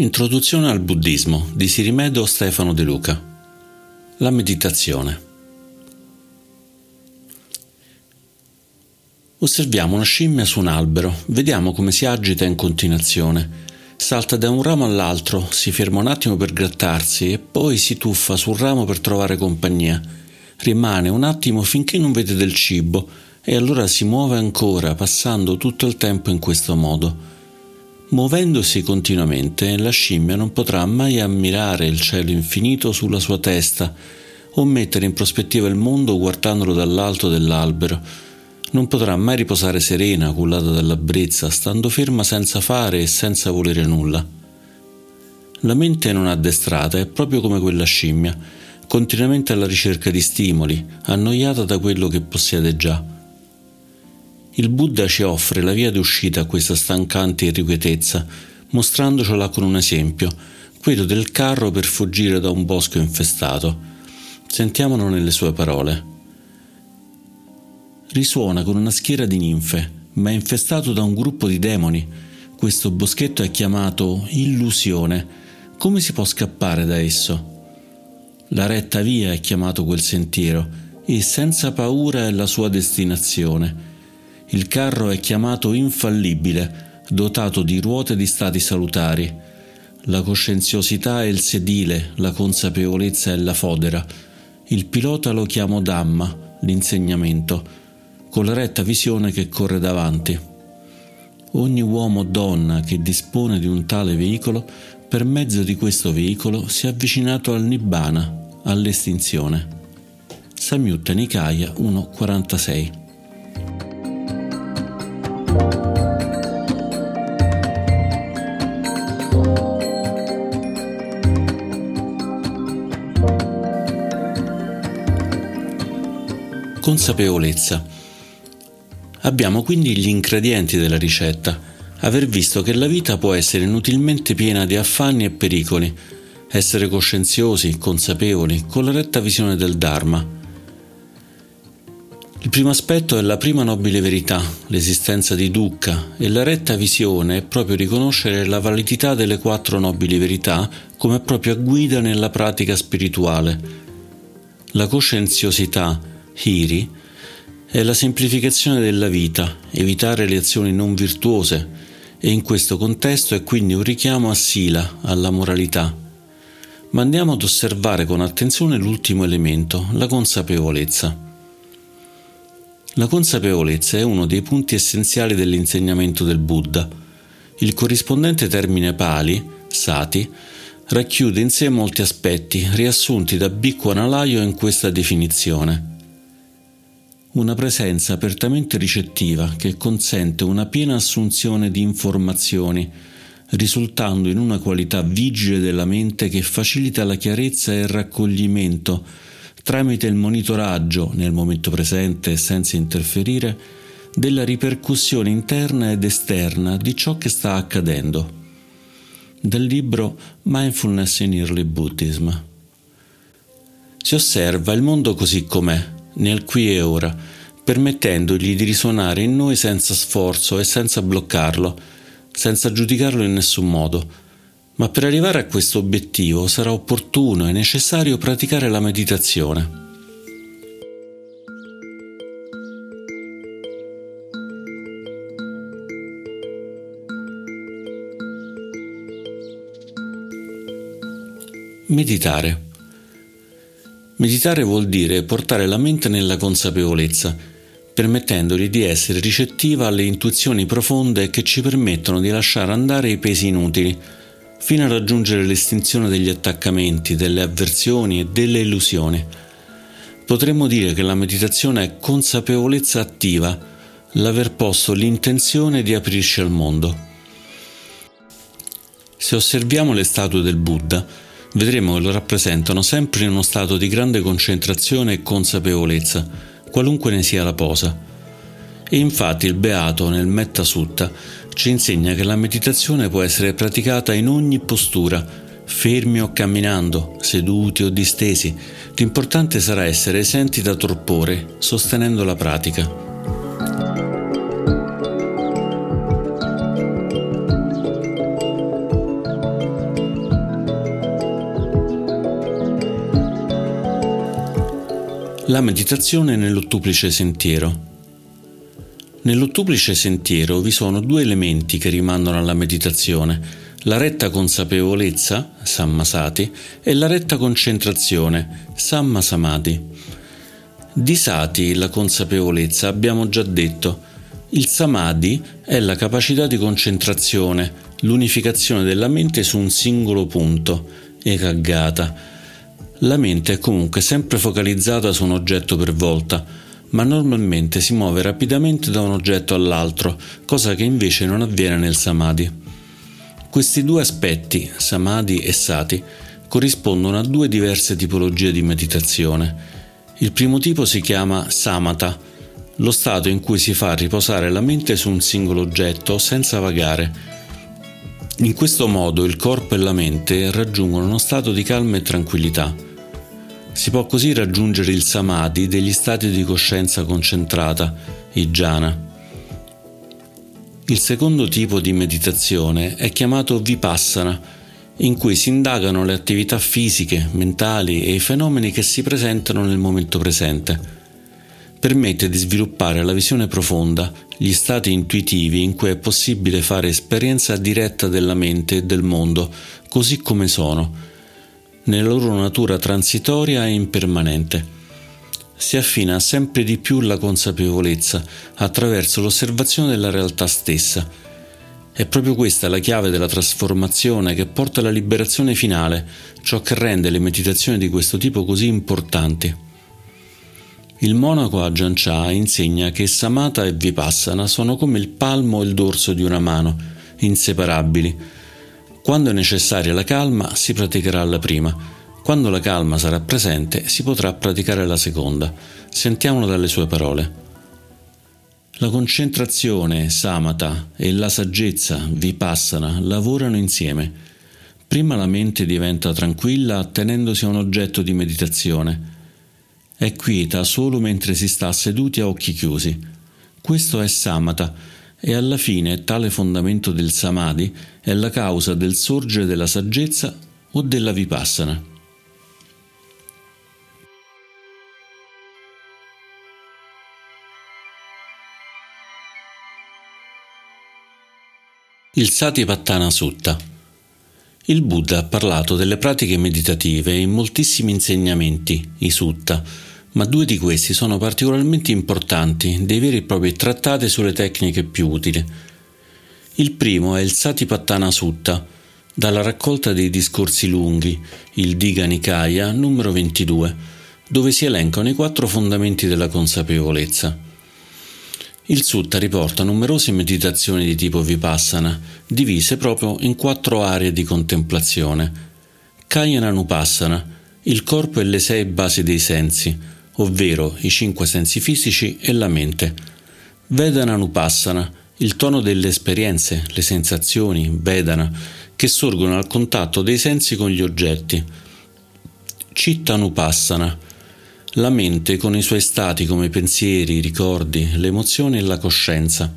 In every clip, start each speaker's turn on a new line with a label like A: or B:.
A: Introduzione al buddismo di Sirimedo Stefano De Luca. La meditazione. Osserviamo una scimmia su un albero, vediamo come si agita in continuazione. Salta da un ramo all'altro, si ferma un attimo per grattarsi e poi si tuffa sul ramo per trovare compagnia. Rimane un attimo finché non vede del cibo e allora si muove ancora, passando tutto il tempo in questo modo. Muovendosi continuamente, la scimmia non potrà mai ammirare il cielo infinito sulla sua testa o mettere in prospettiva il mondo guardandolo dall'alto dell'albero. Non potrà mai riposare serena, cullata dalla brezza, stando ferma senza fare e senza volere nulla. La mente non addestrata è proprio come quella scimmia, continuamente alla ricerca di stimoli, annoiata da quello che possiede già il Buddha ci offre la via d'uscita a questa stancante irrequietezza, mostrandocela con un esempio, quello del carro per fuggire da un bosco infestato. Sentiamolo nelle sue parole. Risuona con una schiera di ninfe, ma è infestato da un gruppo di demoni. Questo boschetto è chiamato illusione. Come si può scappare da esso? La retta via è chiamato quel sentiero e senza paura è la sua destinazione il carro è chiamato infallibile, dotato di ruote di stati salutari. La coscienziosità è il sedile, la consapevolezza è la fodera. Il pilota lo chiamo Dhamma, l'insegnamento, con la retta visione che corre davanti. Ogni uomo o donna che dispone di un tale veicolo, per mezzo di questo veicolo si è avvicinato al Nibbana, all'estinzione. Samyutta Nikaya 1.46 Consapevolezza. Abbiamo quindi gli ingredienti della ricetta. Aver visto che la vita può essere inutilmente piena di affanni e pericoli, essere coscienziosi, consapevoli, con la retta visione del Dharma. Il primo aspetto è la prima nobile verità, l'esistenza di dukkha, e la retta visione è proprio riconoscere la validità delle quattro nobili verità come propria guida nella pratica spirituale. La coscienziosità Hiri è la semplificazione della vita, evitare le azioni non virtuose e in questo contesto è quindi un richiamo a Sila, alla moralità. Ma andiamo ad osservare con attenzione l'ultimo elemento, la consapevolezza. La consapevolezza è uno dei punti essenziali dell'insegnamento del Buddha. Il corrispondente termine pali, sati, racchiude in sé molti aspetti riassunti da Bhikkhu Analayo in questa definizione una presenza apertamente ricettiva che consente una piena assunzione di informazioni, risultando in una qualità vigile della mente che facilita la chiarezza e il raccoglimento tramite il monitoraggio, nel momento presente e senza interferire, della ripercussione interna ed esterna di ciò che sta accadendo. Del libro Mindfulness in Early Buddhism. Si osserva il mondo così com'è, nel qui e ora, permettendogli di risuonare in noi senza sforzo e senza bloccarlo, senza giudicarlo in nessun modo. Ma per arrivare a questo obiettivo sarà opportuno e necessario praticare la meditazione. Meditare. Meditare vuol dire portare la mente nella consapevolezza, permettendogli di essere ricettiva alle intuizioni profonde che ci permettono di lasciare andare i pesi inutili, fino a raggiungere l'estinzione degli attaccamenti, delle avversioni e delle illusioni. Potremmo dire che la meditazione è consapevolezza attiva, l'aver posto l'intenzione di aprirci al mondo. Se osserviamo le statue del Buddha, vedremo che lo rappresentano sempre in uno stato di grande concentrazione e consapevolezza, qualunque ne sia la posa. E infatti il Beato nel Metta Sutta ci insegna che la meditazione può essere praticata in ogni postura, fermi o camminando, seduti o distesi. L'importante sarà essere esenti da torpore, sostenendo la pratica. La meditazione nell'ottuplice sentiero. Nell'ottuplice sentiero vi sono due elementi che rimandano alla meditazione, la retta consapevolezza, sammasati, e la retta concentrazione, sammasamati. Di sati, la consapevolezza, abbiamo già detto. Il samadhi è la capacità di concentrazione, l'unificazione della mente su un singolo punto, ekaggata la mente è comunque sempre focalizzata su un oggetto per volta, ma normalmente si muove rapidamente da un oggetto all'altro, cosa che invece non avviene nel samadhi. Questi due aspetti, samadhi e sati, corrispondono a due diverse tipologie di meditazione. Il primo tipo si chiama samatha, lo stato in cui si fa riposare la mente su un singolo oggetto senza vagare. In questo modo il corpo e la mente raggiungono uno stato di calma e tranquillità. Si può così raggiungere il samadhi degli stati di coscienza concentrata, i jhana. Il secondo tipo di meditazione è chiamato vipassana, in cui si indagano le attività fisiche, mentali e i fenomeni che si presentano nel momento presente. Permette di sviluppare la visione profonda, gli stati intuitivi in cui è possibile fare esperienza diretta della mente e del mondo, così come sono, nella loro natura transitoria e impermanente. Si affina sempre di più la consapevolezza attraverso l'osservazione della realtà stessa. È proprio questa la chiave della trasformazione che porta alla liberazione finale, ciò che rende le meditazioni di questo tipo così importanti. Il monaco Ajahn Chah insegna che Samatha e Vipassana sono come il palmo e il dorso di una mano, inseparabili, quando è necessaria la calma si praticherà la prima, quando la calma sarà presente si potrà praticare la seconda. Sentiamolo dalle sue parole. La concentrazione, samatha, e la saggezza, vipassana, lavorano insieme. Prima la mente diventa tranquilla attenendosi a un oggetto di meditazione. È quieta solo mentre si sta seduti a occhi chiusi. Questo è samatha, e alla fine tale fondamento del samadhi è la causa del sorgere della saggezza o della vipassana. Il Satipattana Sutta il Buddha ha parlato delle pratiche meditative in moltissimi insegnamenti, i sutta, ma due di questi sono particolarmente importanti, dei veri e propri trattati sulle tecniche più utili. Il primo è il Satipattana Sutta, dalla raccolta dei discorsi lunghi, il Diga Nikaya numero 22, dove si elencano i quattro fondamenti della consapevolezza. Il Sutta riporta numerose meditazioni di tipo Vipassana, divise proprio in quattro aree di contemplazione. Kayana Nupassana, il corpo e le sei basi dei sensi, ovvero i cinque sensi fisici e la mente. Vedana Nupassana, il tono delle esperienze, le sensazioni, Vedana, che sorgono al contatto dei sensi con gli oggetti. Citta Nupassana, la mente con i suoi stati come pensieri, i ricordi, le emozioni e la coscienza.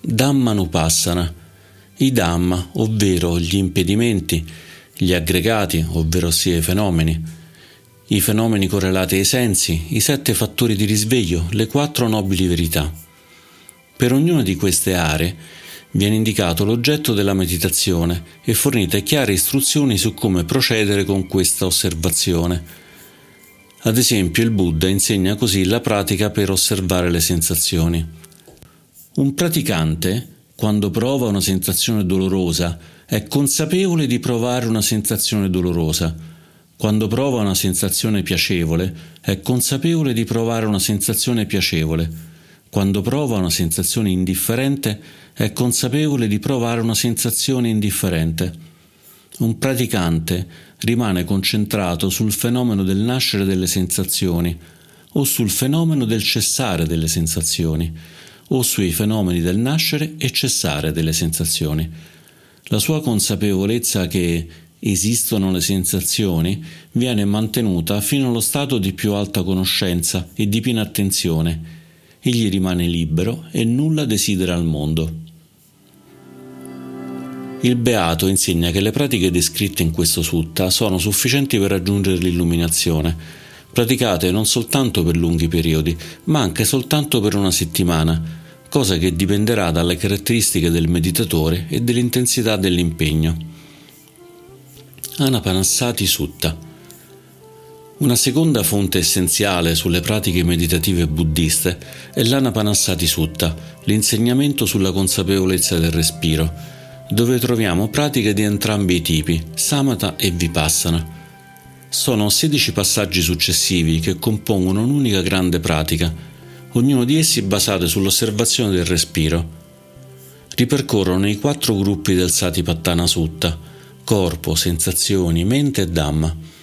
A: Dhamma Nupassana, i Dhamma, ovvero gli impedimenti, gli aggregati, ovvero sia i fenomeni, i fenomeni correlati ai sensi, i sette fattori di risveglio, le quattro nobili verità. Per ognuna di queste aree viene indicato l'oggetto della meditazione e fornite chiare istruzioni su come procedere con questa osservazione. Ad esempio il Buddha insegna così la pratica per osservare le sensazioni. Un praticante, quando prova una sensazione dolorosa, è consapevole di provare una sensazione dolorosa, quando prova una sensazione piacevole, è consapevole di provare una sensazione piacevole. Quando prova una sensazione indifferente, è consapevole di provare una sensazione indifferente. Un praticante rimane concentrato sul fenomeno del nascere delle sensazioni, o sul fenomeno del cessare delle sensazioni, o sui fenomeni del nascere e cessare delle sensazioni. La sua consapevolezza che esistono le sensazioni, viene mantenuta fino allo stato di più alta conoscenza e di piena attenzione. Egli rimane libero e nulla desidera al mondo. Il Beato insegna che le pratiche descritte in questo sutta sono sufficienti per raggiungere l'illuminazione. praticate non soltanto per lunghi periodi, ma anche soltanto per una settimana, cosa che dipenderà dalle caratteristiche del meditatore e dell'intensità dell'impegno. Anapanassati Sutta una seconda fonte essenziale sulle pratiche meditative buddiste è l'Anapanassati Sutta, l'insegnamento sulla consapevolezza del respiro, dove troviamo pratiche di entrambi i tipi, samatha e vipassana. Sono 16 passaggi successivi che compongono un'unica grande pratica, ognuno di essi basato sull'osservazione del respiro. Ripercorrono i quattro gruppi del Satipattana Sutta, corpo, sensazioni, mente e Dhamma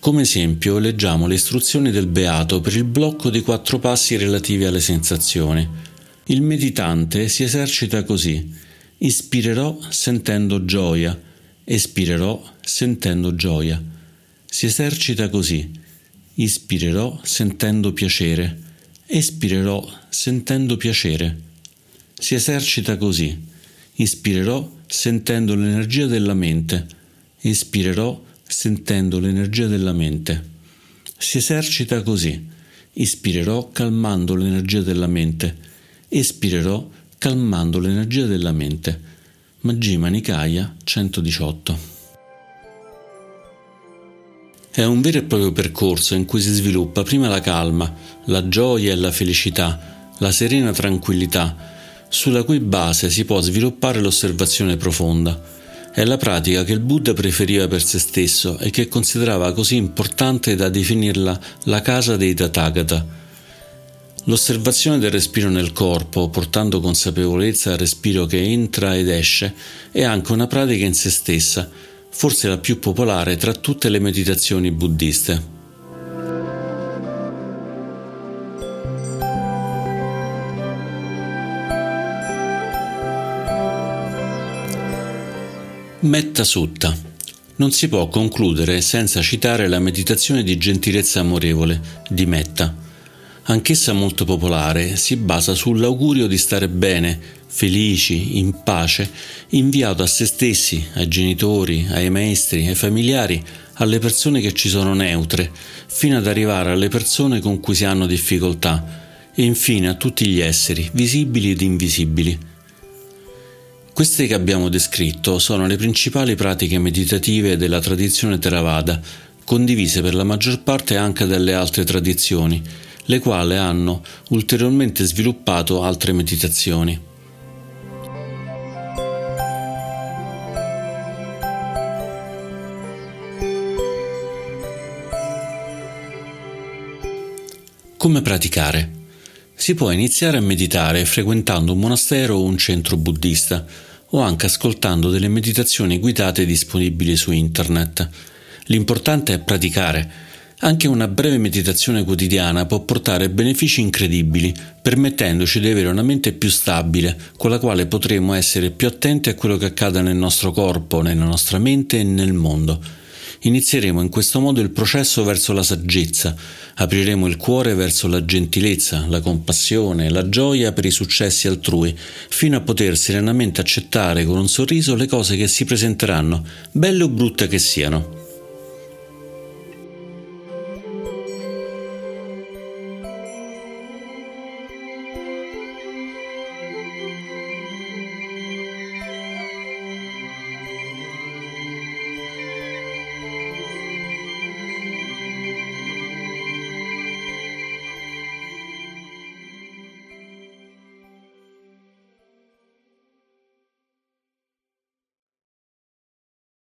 A: come esempio leggiamo le istruzioni del Beato per il blocco dei quattro passi relativi alle sensazioni. Il meditante si esercita così. Ispirerò sentendo gioia, espirerò sentendo gioia. Si esercita così. Ispirerò sentendo piacere, espirerò sentendo piacere. Si esercita così. Ispirerò sentendo l'energia della mente, espirerò sentendo l'energia della mente. Si esercita così. Ispirerò calmando l'energia della mente. Espirerò calmando l'energia della mente. Majjhima Nikaya 118 è un vero e proprio percorso in cui si sviluppa prima la calma, la gioia e la felicità, la serena tranquillità, sulla cui base si può sviluppare l'osservazione profonda è la pratica che il Buddha preferiva per se stesso e che considerava così importante da definirla la casa dei Tathagata. L'osservazione del respiro nel corpo, portando consapevolezza al respiro che entra ed esce, è anche una pratica in se stessa, forse la più popolare tra tutte le meditazioni buddiste. Metta Sutta. Non si può concludere senza citare la meditazione di gentilezza amorevole di Metta. Anch'essa molto popolare, si basa sull'augurio di stare bene, felici, in pace, inviato a se stessi, ai genitori, ai maestri, ai familiari, alle persone che ci sono neutre, fino ad arrivare alle persone con cui si hanno difficoltà e infine a tutti gli esseri, visibili ed invisibili. Queste che abbiamo descritto sono le principali pratiche meditative della tradizione Theravada, condivise per la maggior parte anche dalle altre tradizioni, le quali hanno ulteriormente sviluppato altre meditazioni. Come praticare? Si può iniziare a meditare frequentando un monastero o un centro buddista, o anche ascoltando delle meditazioni guidate disponibili su internet. L'importante è praticare. Anche una breve meditazione quotidiana può portare benefici incredibili, permettendoci di avere una mente più stabile, con la quale potremo essere più attenti a quello che accade nel nostro corpo, nella nostra mente e nel mondo. Inizieremo in questo modo il processo verso la saggezza, apriremo il cuore verso la gentilezza, la compassione, la gioia per i successi altrui, fino a poter serenamente accettare con un sorriso le cose che si presenteranno, belle o brutte che siano.